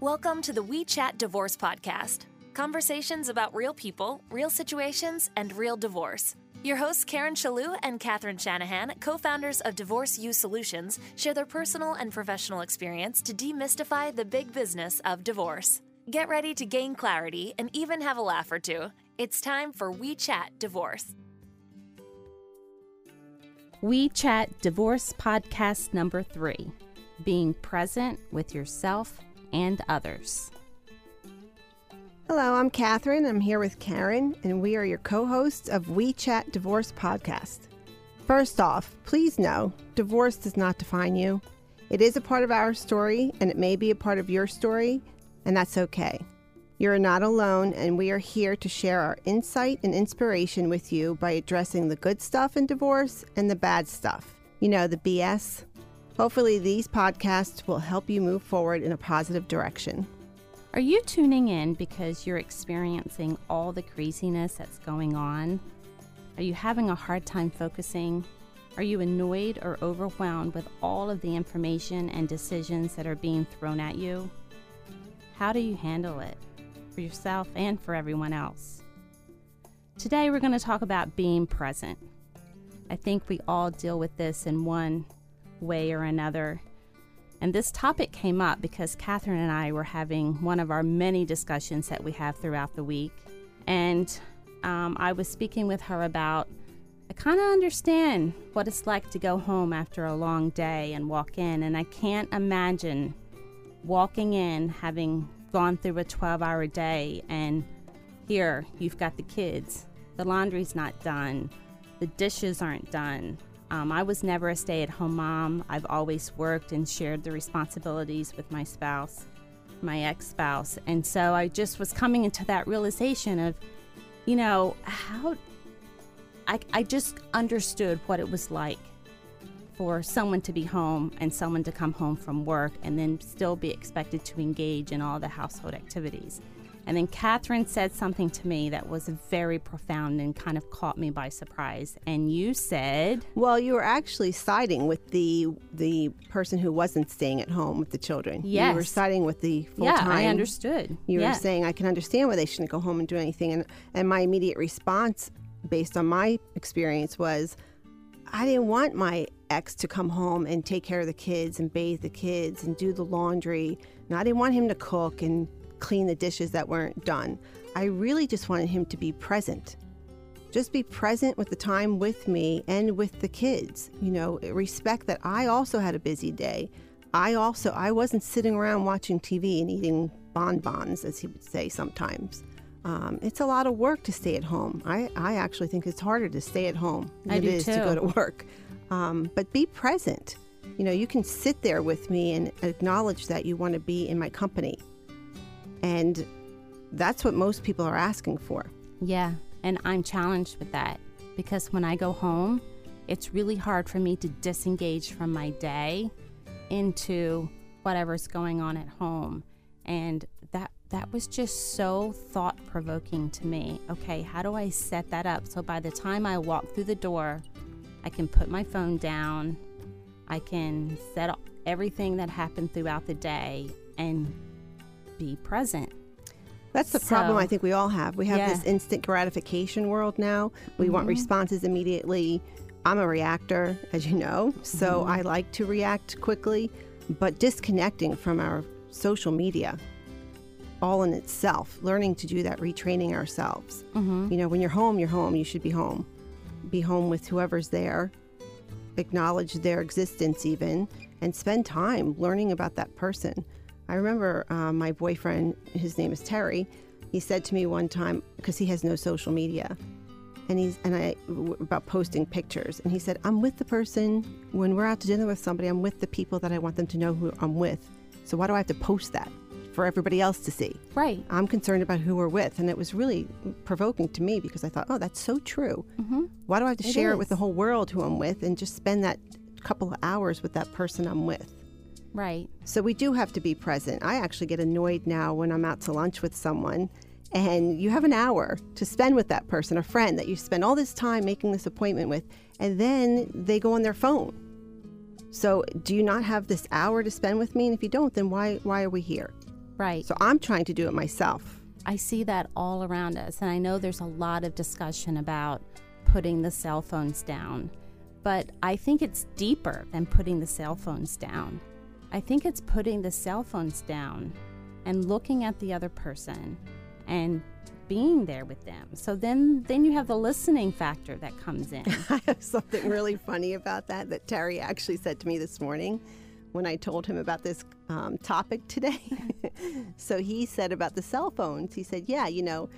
Welcome to the We Chat Divorce Podcast conversations about real people, real situations, and real divorce. Your hosts, Karen Shalou and Katherine Shanahan, co founders of Divorce U Solutions, share their personal and professional experience to demystify the big business of divorce. Get ready to gain clarity and even have a laugh or two. It's time for We Chat Divorce. We Chat Divorce Podcast number three Being Present with Yourself and Others. Hello, I'm Catherine. I'm here with Karen, and we are your co hosts of We Chat Divorce Podcast. First off, please know divorce does not define you. It is a part of our story, and it may be a part of your story, and that's okay. You're not alone, and we are here to share our insight and inspiration with you by addressing the good stuff in divorce and the bad stuff. You know, the BS. Hopefully, these podcasts will help you move forward in a positive direction. Are you tuning in because you're experiencing all the craziness that's going on? Are you having a hard time focusing? Are you annoyed or overwhelmed with all of the information and decisions that are being thrown at you? How do you handle it for yourself and for everyone else? Today, we're going to talk about being present. I think we all deal with this in one way or another and this topic came up because Catherine and I were having one of our many discussions that we have throughout the week. And um, I was speaking with her about, I kind of understand what it's like to go home after a long day and walk in. And I can't imagine walking in, having gone through a 12 hour day, and here you've got the kids. The laundry's not done, the dishes aren't done, um, I was never a stay at home mom. I've always worked and shared the responsibilities with my spouse, my ex spouse. And so I just was coming into that realization of, you know, how I, I just understood what it was like for someone to be home and someone to come home from work and then still be expected to engage in all the household activities. And then Catherine said something to me that was very profound and kind of caught me by surprise. And you said, "Well, you were actually siding with the the person who wasn't staying at home with the children. Yes, you were siding with the full yeah, time. I understood. You yeah. were saying I can understand why they shouldn't go home and do anything. And and my immediate response, based on my experience, was." I didn't want my ex to come home and take care of the kids and bathe the kids and do the laundry. And I didn't want him to cook and clean the dishes that weren't done. I really just wanted him to be present. Just be present with the time with me and with the kids. You know, respect that I also had a busy day. I also I wasn't sitting around watching TV and eating bonbons, as he would say sometimes. Um, it's a lot of work to stay at home. I, I actually think it's harder to stay at home than I it is too. to go to work. Um, but be present. You know, you can sit there with me and acknowledge that you want to be in my company. And that's what most people are asking for. Yeah, and I'm challenged with that because when I go home, it's really hard for me to disengage from my day into whatever's going on at home. And that that was just so thought provoking to me. Okay, how do I set that up so by the time I walk through the door, I can put my phone down, I can set up everything that happened throughout the day and be present. That's the So- problem I think we all have. We have Yeah. this instant gratification world now. We want Mhm. responses immediately. I'm a reactor, as you know, so Mhm. I like to react quickly, but disconnecting from our social media all in itself, learning to do that, retraining ourselves. Mm-hmm. You know, when you're home, you're home. You should be home. Be home with whoever's there, acknowledge their existence even, and spend time learning about that person. I remember uh, my boyfriend, his name is Terry, he said to me one time, because he has no social media, and he's and I about posting pictures, and he said, "I'm with the person when we're out to dinner with somebody. I'm with the people that I want them to know who I'm with. So why do I have to post that for everybody else to see? Right. I'm concerned about who we're with." And it was really provoking to me because I thought, "Oh, that's so true. Mm-hmm. Why do I have to It share it with the whole world who I'm with and just spend that couple of hours with that person I'm with?" Right. So we do have to be present. I actually get annoyed now when I'm out to lunch with someone and you have an hour to spend with that person, a friend that you spend all this time making this appointment with, and then they go on their phone. So do you not have this hour to spend with me? And if you don't, then why why are we here? Right. So I'm trying to do it myself. I see that all around us. And I know there's a lot of discussion about putting the cell phones down. But I think it's deeper than putting the cell phones down. I think it's putting the cell phones down and looking at the other person and being there with them. So then then you have the listening factor that comes in. I have something really funny about that that Terry actually said to me this morning when I told him about this um, topic today. so he said about the cell phones, he said, Yeah, you know,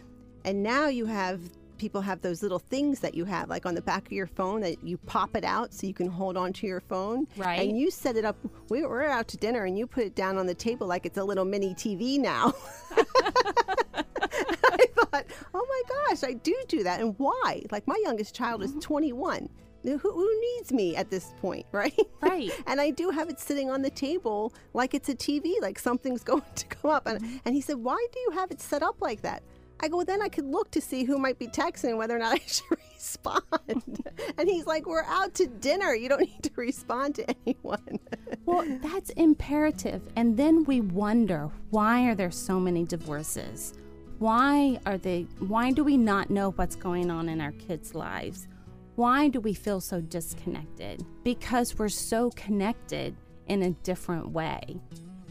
and now you have people have those little things that you have like on the back of your phone that you pop it out so you can hold on to your phone. Right. and you set it up we were out to dinner and you put it down on the table like it's a little mini tv now. I thought oh my gosh i do do that. And why? Like my youngest child is mm-hmm. 21 who, who needs me at this point right? Right. and i do have it sitting on the table like it's a tv like something's going to come up. And, mm-hmm. and he said why do you have it set up like that I go, well, then I could look to see who might be texting, whether or not I should respond. and he's like, we're out to dinner. You don't need to respond to anyone. Well, that's imperative. And then we wonder why are there so many divorces? Why are they why do we not know what's going on in our kids' lives? Why do we feel so disconnected? Because we're so connected in a different way.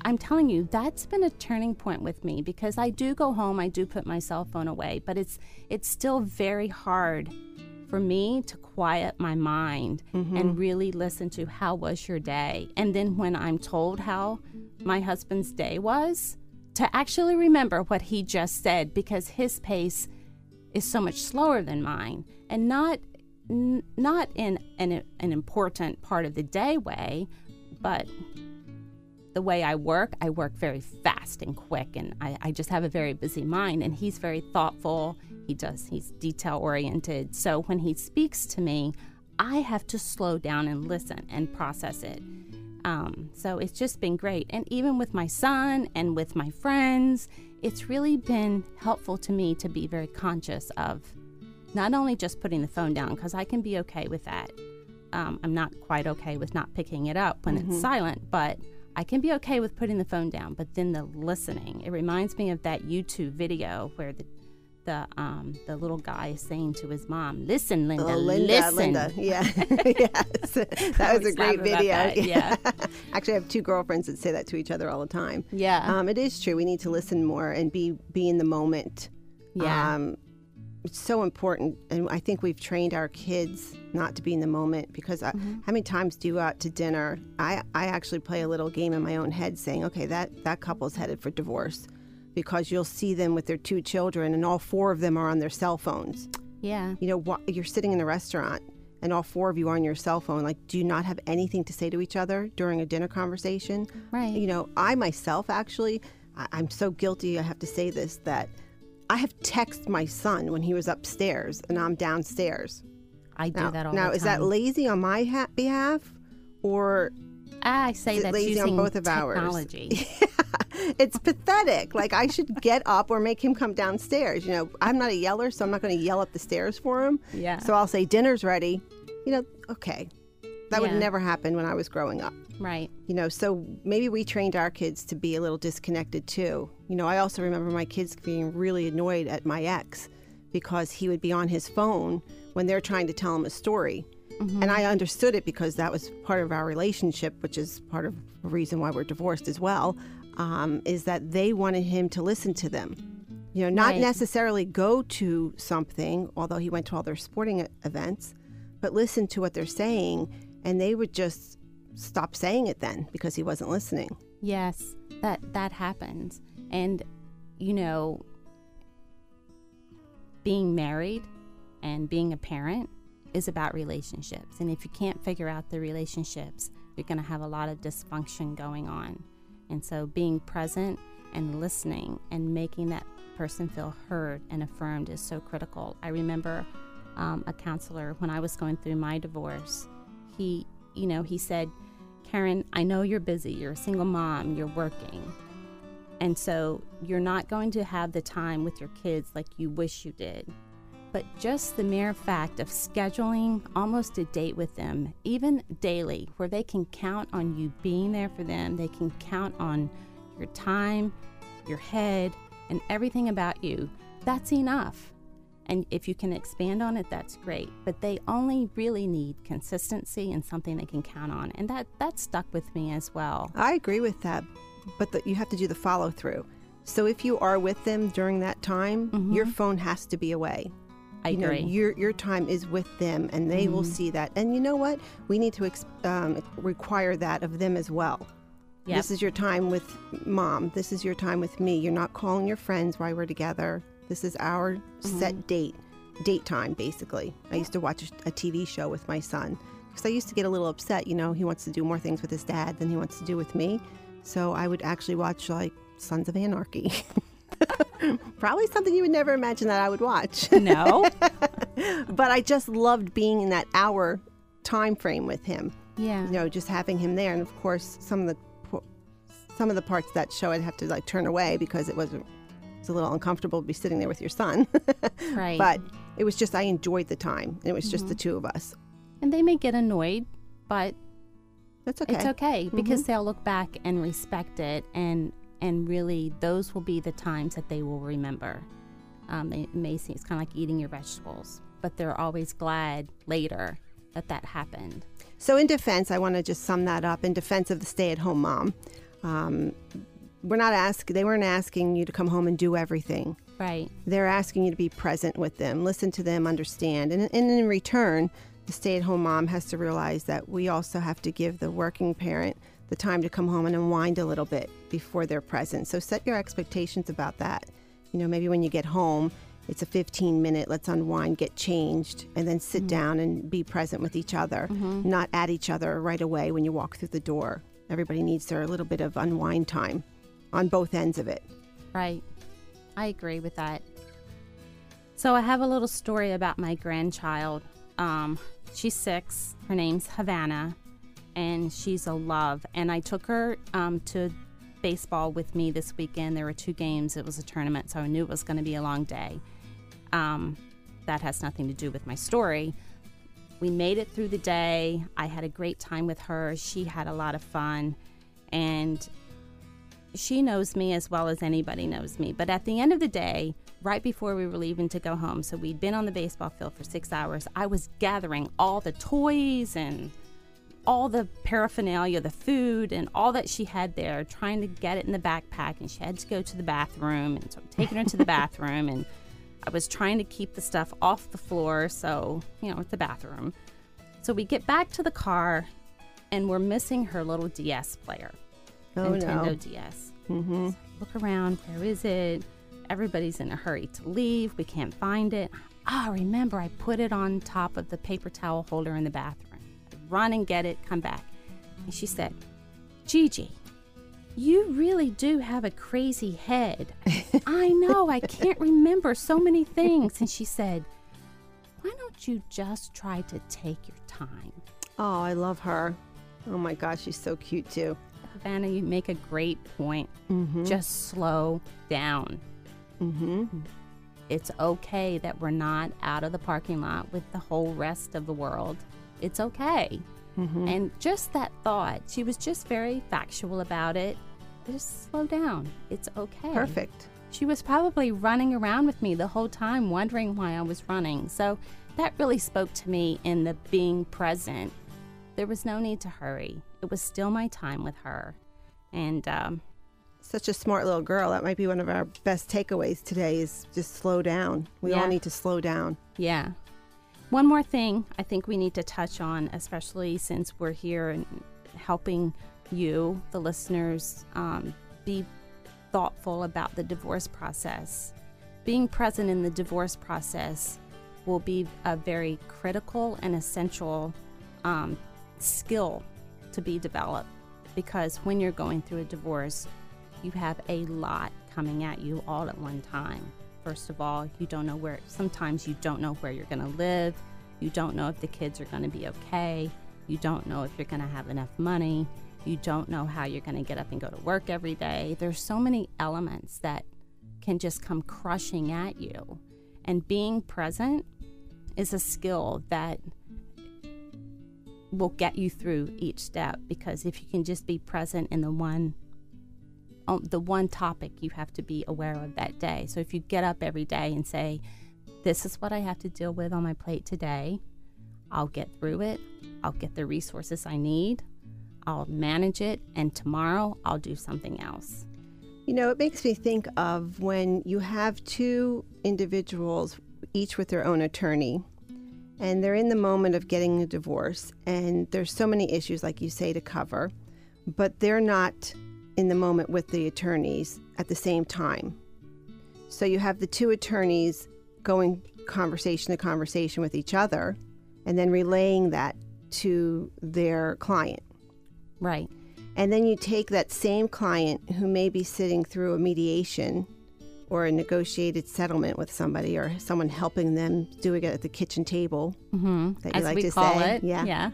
I'm telling you, that's been a turning point with me because I do go home, I do put my cell phone away, but it's it's still very hard for me to quiet my mind and mm-hmm. really listen to how was your day. And then when i'm told how my husband's day was to actually remember what he just said because his pace is so much slower than mine and not n- not in an, an important part of the day way but the way I work, I work very fast and quick, and I, I just have a very busy mind. And he's very thoughtful. He does, he's detail oriented. So when he speaks to me, I have to slow down and listen and process it. Um, so it's just been great. And even with my son and with my friends, it's really been helpful to me to be very conscious of not only just putting the phone down, because I can be okay with that. Um, I'm not quite okay with not picking it up when it's silent, but I can be okay with putting the phone down. But then the listening, it reminds me of that YouTube video where the the um, the little guy is saying to his mom, "Listen, Linda, Oh, Linda, listen." Linda. Yeah. yes. That was a great video. yeah. Actually, I have two girlfriends that say that to each other all the time. Yeah. Um, it is true. We need to listen more and be be in the moment. Yeah. Um, it's so important, and I think we've trained our kids not to be in the moment because I, Mm-hmm. how many times do you go out to dinner? I I actually play a little game in my own head, saying, okay, that that couple's headed for divorce, because you'll see them with their two children, and all four of them are on their cell phones yeah. you know, wh- you're sitting in a restaurant and all four of you are on your cell phone. Like, do you not have anything to say to each other during a dinner conversation? Right. You know, I myself actually, I- I'm so guilty. I have to say this that I have texted my son when he was upstairs and I'm downstairs. I do Now, that all now the time. Now, is that lazy on my ha- behalf, or I say that's lazy on both of ours? technology. it's pathetic. Like I should get up or make him come downstairs. You know, I'm not a yeller, so I'm not going to yell up the stairs for him. Yeah. So I'll say dinner's ready. You know, okay. That would never happen when I was growing up. right. You know, so maybe we trained our kids to be a little disconnected too. You know, I also remember my kids being really annoyed at my ex because he would be on his phone when they're trying to tell him a story. And I understood it because that was part of our relationship, which is part of the reason why we're divorced as well, um, is that they wanted him to listen to them. You know, not Right. necessarily go to something, although he went to all their sporting events, but listen to what they're saying. And they would just stop saying it then because he wasn't listening. Yes, that that happens. And you know, being married and being a parent is about relationships. And if you can't figure out the relationships, you're going to have a lot of dysfunction going on. And so being present and listening and making that person feel heard and affirmed is so critical. I remember um, a counselor when I was going through my divorce. He, you know, he said, Karen, I know you're busy. You're a single mom. You're working. And so you're not going to have the time with your kids like you wish you did. But just the mere fact of scheduling almost a date with them, even daily, where they can count on you being there for them, they can count on your time, your head, and everything about you, that's enough. And if you can expand on it, that's great. But they only really need consistency and something they can count on. And that, that stuck with me as well. I agree with that, but the, you have to do the follow through. So if you are with them during that time, mm-hmm. your phone has to be away. I you agree. Know, your your time is with them, and they mm-hmm. will see that. And you know what? We need to ex- um, require that of them as well. Yep. This is your time with mom. This is your time with me. You're not calling your friends while we're together. This is our mm-hmm. set date, date time, basically. I used to watch a, a TV show with my son because I used to get a little upset. You know, he wants to do more things with his dad than he wants to do with me. So I would actually watch like Sons of Anarchy. Probably something you would never imagine that I would watch. No. but I just loved being in that hour time frame with him. Yeah. You know, just having him there, and of course, some of the some of the parts of that show I'd have to like turn away because it wasn't it's a little uncomfortable to be sitting there with your son. right. But it was just I enjoyed the time. It was just mm-hmm. the two of us. And they may get annoyed, but that's okay. It's okay mm-hmm. because they'll look back and respect it and and really those will be the times that they will remember. Um, it may seem it's kind of like eating your vegetables, but they're always glad later that that happened. So, in defense, I want to just sum that up. In defense of the stay-at-home mom, um, we're not asking, they weren't asking you to come home and do everything. Right. They're asking you to be present with them, listen to them, understand. And, and in return, the stay at home mom has to realize that we also have to give the working parent the time to come home and unwind a little bit before they're present. So set your expectations about that. You know, maybe when you get home, it's a 15 minute, let's unwind, get changed, and then sit mm-hmm. down and be present with each other, mm-hmm. not at each other right away when you walk through the door. Everybody needs their little bit of unwind time on both ends of it. Right. I agree with that. So I have a little story about my grandchild. Um, she's six. Her name's Havana, and she's a love. And I took her um, to baseball with me this weekend. There were two games. It was a tournament, so I knew it was going to be a long day. Um, that has nothing to do with my story. We made it through the day. I had a great time with her. She had a lot of fun. And she knows me as well as anybody knows me. But at the end of the day, right before we were leaving to go home, so we'd been on the baseball field for six hours, I was gathering all the toys and all the paraphernalia, the food, and all that she had there, trying to get it in the backpack. And she had to go to the bathroom, and so I'm taking her to the bathroom. And I was trying to keep the stuff off the floor, so, you know, it's the bathroom. So we get back to the car, and we're missing her little DS player. Oh, Nintendo no. DS. Mm-hmm. So look around. Where is it? Everybody's in a hurry to leave. We can't find it. Ah, oh, remember, I put it on top of the paper towel holder in the bathroom. run and get it, come back. And she said, Gigi, you really do have a crazy head. I know, I can't remember so many things. And she said, Why don't you just try to take your time? Oh, I love her. Oh my gosh, she's so cute too. Havana, you make a great point. Mm-hmm. Just slow down. Mm-hmm. It's okay that we're not out of the parking lot with the whole rest of the world. It's okay. Mm-hmm. And just that thought, she was just very factual about it. Just slow down. It's okay. Perfect. She was probably running around with me the whole time, wondering why I was running. So that really spoke to me in the being present. There was no need to hurry it was still my time with her. And um, such a smart little girl. That might be one of our best takeaways today is just slow down. We yeah. all need to slow down. Yeah. One more thing I think we need to touch on, especially since we're here and helping you, the listeners, um, be thoughtful about the divorce process. Being present in the divorce process will be a very critical and essential um, skill to be developed because when you're going through a divorce, you have a lot coming at you all at one time. First of all, you don't know where, sometimes you don't know where you're going to live. You don't know if the kids are going to be okay. You don't know if you're going to have enough money. You don't know how you're going to get up and go to work every day. There's so many elements that can just come crushing at you. And being present is a skill that will get you through each step because if you can just be present in the one the one topic you have to be aware of that day. So if you get up every day and say, "This is what I have to deal with on my plate today," I'll get through it. I'll get the resources I need. I'll manage it, and tomorrow I'll do something else. You know, it makes me think of when you have two individuals, each with their own attorney, and they're in the moment of getting a divorce, and there's so many issues, like you say, to cover, but they're not in the moment with the attorneys at the same time. So you have the two attorneys going conversation to conversation with each other, and then relaying that to their client. Right. And then you take that same client who may be sitting through a mediation or a negotiated settlement with somebody or someone helping them doing it at the kitchen table Mm-hmm. that you As like we to call say. it. Yeah. Yeah.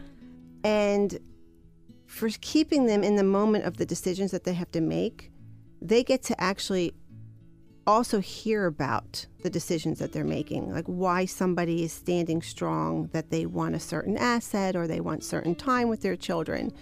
And for keeping them in the moment of the decisions that they have to make, they get to actually also hear about the decisions that they're making, like why somebody is standing strong that they want a certain asset or they want certain time with their children.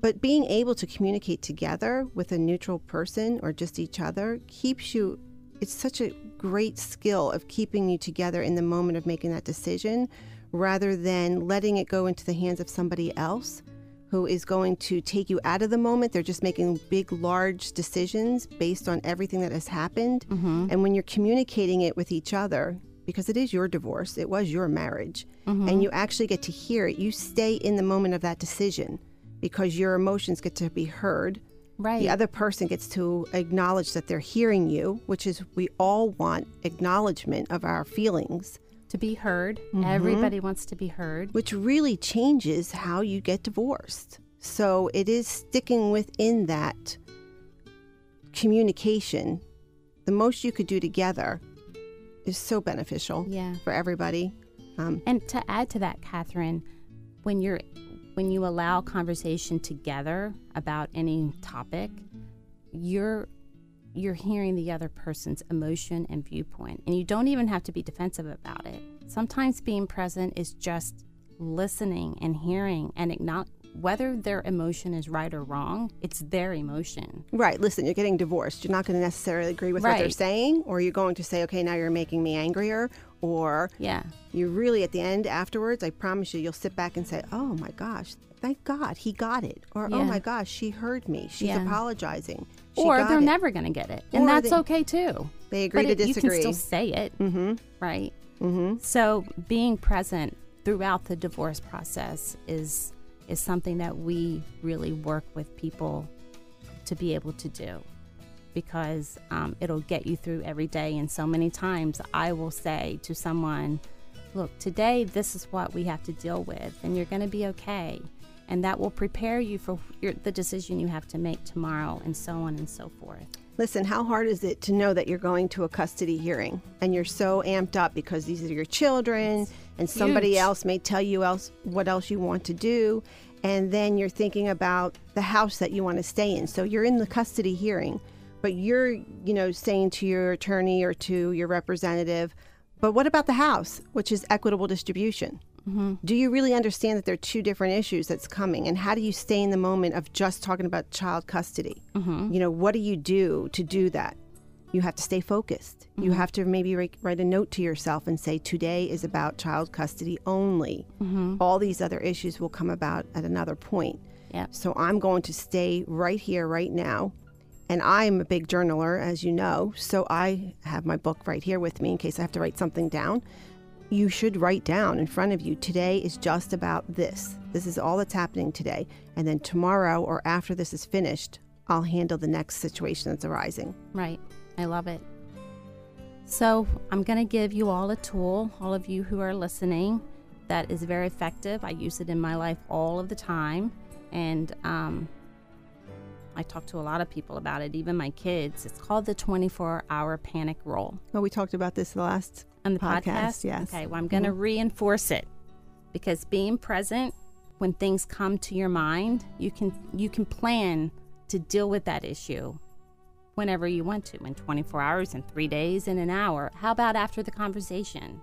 But being able to communicate together with a neutral person or just each other keeps you, it's such a great skill of keeping you together in the moment of making that decision rather than letting it go into the hands of somebody else who is going to take you out of the moment. They're just making big, large decisions based on everything that has happened. Mm-hmm. And when you're communicating it with each other, because it is your divorce, it was your marriage, mm-hmm. and you actually get to hear it, you stay in the moment of that decision because your emotions get to be heard. Right. The other person gets to acknowledge that they're hearing you, which is we all want acknowledgement of our feelings, to be heard. Mm-hmm. Everybody wants to be heard. which really changes how you get divorced. So it is sticking within that communication. The most you could do together is so beneficial Yeah. for everybody. Um, And to add to that, Catherine, when you're when you allow conversation together about any topic, you're you're hearing the other person's emotion and viewpoint, and you don't even have to be defensive about it. Sometimes being present is just listening and hearing and acknowledge whether their emotion is right or wrong. It's their emotion. right. Listen, you're getting divorced. You're not going to necessarily agree with what they're saying, or you're going to say, okay, now you're making me angrier, or Yeah. you really at the end afterwards i promise you you'll sit back and say oh my gosh thank god he got it or oh my gosh she heard me she's Yeah. apologizing She or they're it." never going to get it, and Or that's they- okay too. they agree but to it- disagree You can still say it, mm-hmm right? mm-hmm So being present throughout the divorce process is is something that we really work with people to be able to do because um, it'll get you through every day. And so many times I will say to someone, "Look, today this is what we have to deal with, and you're going to be okay." And that will prepare you for your, the decision you have to make tomorrow, and so on and so forth. listen how hard is it to know that you're going to a custody hearing and you're so amped up because these are your children and somebody huge. else may tell you else what else you want to do and then you're thinking about the house that you want to stay in so you're in the custody hearing but you're you know saying to your attorney or to your representative but what about the house which is equitable distribution? Mm-hmm. Do you really understand that there are two different issues that's coming? And how do you stay in the moment of just talking about child custody? Mm-hmm. You know what do you do to do that? You have to stay focused. You mm-hmm. have to maybe write, write a note to yourself and say today is about child custody only. All these other issues will come about at another point. Yep. so i'm going to stay right here right now and i'm a big journaler as you know so i have my book right here with me in case i have to write something down you should write down in front of you today is just about this. This is all that's happening today. And then tomorrow or after this is finished, I'll handle the next situation that's arising. Right. I love it. So, I'm going to give you all a tool, all of you who are listening, that is very effective. I use it in my life all of the time. And um, I talk to a lot of people about it, even my kids. It's called the 24 hour panic roll. Well, we talked about this the last On the podcast. podcast? Yes. Okay, well, I'm going to mm-hmm. reinforce it because being present when things come to your mind, you can you can plan to deal with that issue whenever you want to in 24 hours in 3 days in an hour. How about after the conversation?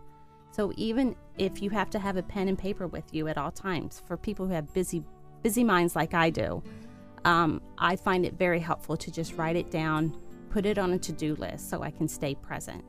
So even if you have to have a pen and paper with you at all times for people who have busy busy minds like I do, um, I find it very helpful to just write it down, put it on a to do list so I can stay present.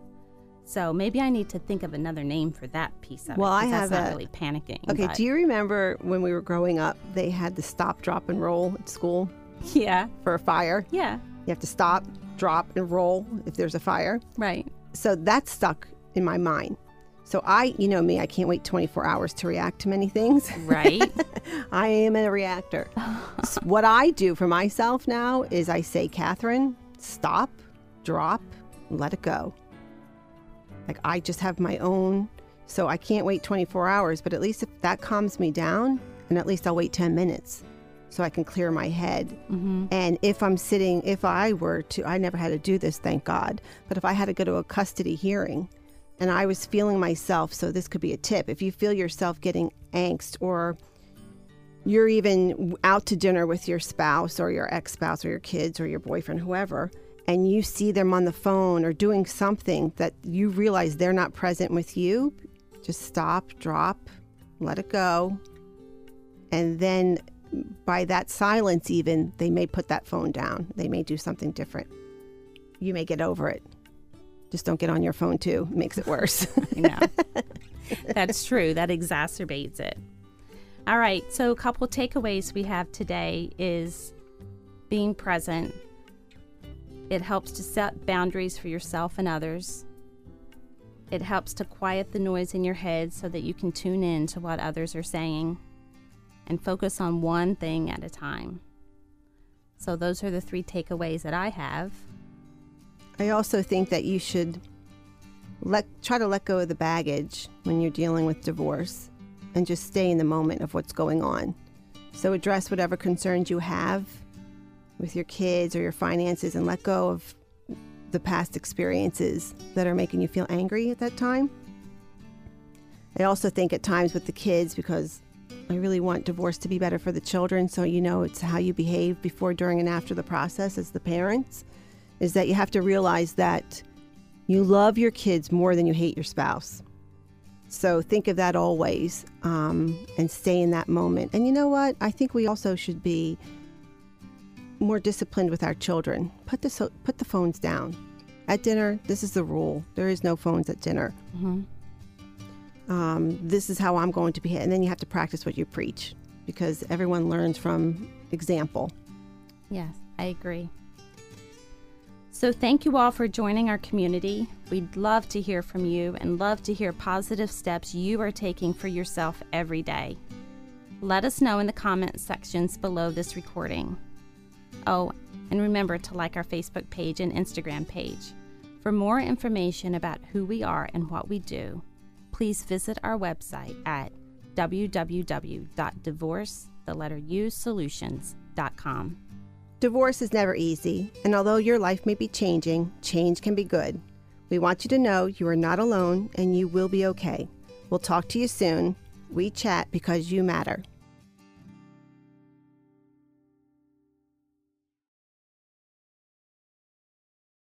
So maybe I need to think of another name for that piece of Well, it. I 'cause have that's not a- really panicking. Okay, but- do you remember when we were growing up, they had the stop, drop, and roll at school Yeah, for a fire? yeah, You have to stop, drop, and roll if there's a fire. right. So that stuck in my mind. So I, you know me, I can't wait 24 hours to react to many things. Right. I am a reactor. S- what I do for myself now is I say, Catherine, stop, drop, let it go. Like I just have my own, so I can't wait 24 hours, but at least if that calms me down, and at least I'll wait 10 minutes so I can clear my head. hmm And if I'm sitting, if I were to, I never had to do this, thank God, but if I had to go to a custody hearing and I was feeling myself, so this could be a tip. If you feel yourself getting angst or you're even out to dinner with your spouse or your ex spouse or your kids or your boyfriend, whoever, and you see them on the phone or doing something that you realize they're not present with you, just stop, drop, let it go. And then by that silence, even, they may put that phone down. They may do something different. You may get over it. Just don't get on your phone too. It makes it worse. That's true. That exacerbates it. All right. So, a couple takeaways we have today is being present. It helps to set boundaries for yourself and others. It helps to quiet the noise in your head so that you can tune in to what others are saying and focus on one thing at a time. So, those are the three takeaways that I have. I also think that you should let try to let go of the baggage when you're dealing with divorce and just stay in the moment of what's going on. So address whatever concerns you have with your kids or your finances and let go of the past experiences that are making you feel angry at that time. I also think at times with the kids because I really want divorce to be better for the children so you know it's how you behave before, during and after the process as the parents is that you have to realize that you love your kids more than you hate your spouse. So think of that always um, and stay in that moment. And you know what? I think we also should be more disciplined with our children. Put the so- put the phones down at dinner. This is the rule. There is no phones at dinner. Mm-hmm. Um, this is how I'm going to behave. And then you have to practice what you preach because everyone learns from example. Yes, I agree. So, thank you all for joining our community. We'd love to hear from you and love to hear positive steps you are taking for yourself every day. Let us know in the comment sections below this recording. Oh, and remember to like our Facebook page and Instagram page. For more information about who we are and what we do, please visit our website at www.divorce, the letter U, solutions.com. Divorce is never easy, and although your life may be changing, change can be good. We want you to know you are not alone and you will be okay. We'll talk to you soon. We chat because you matter.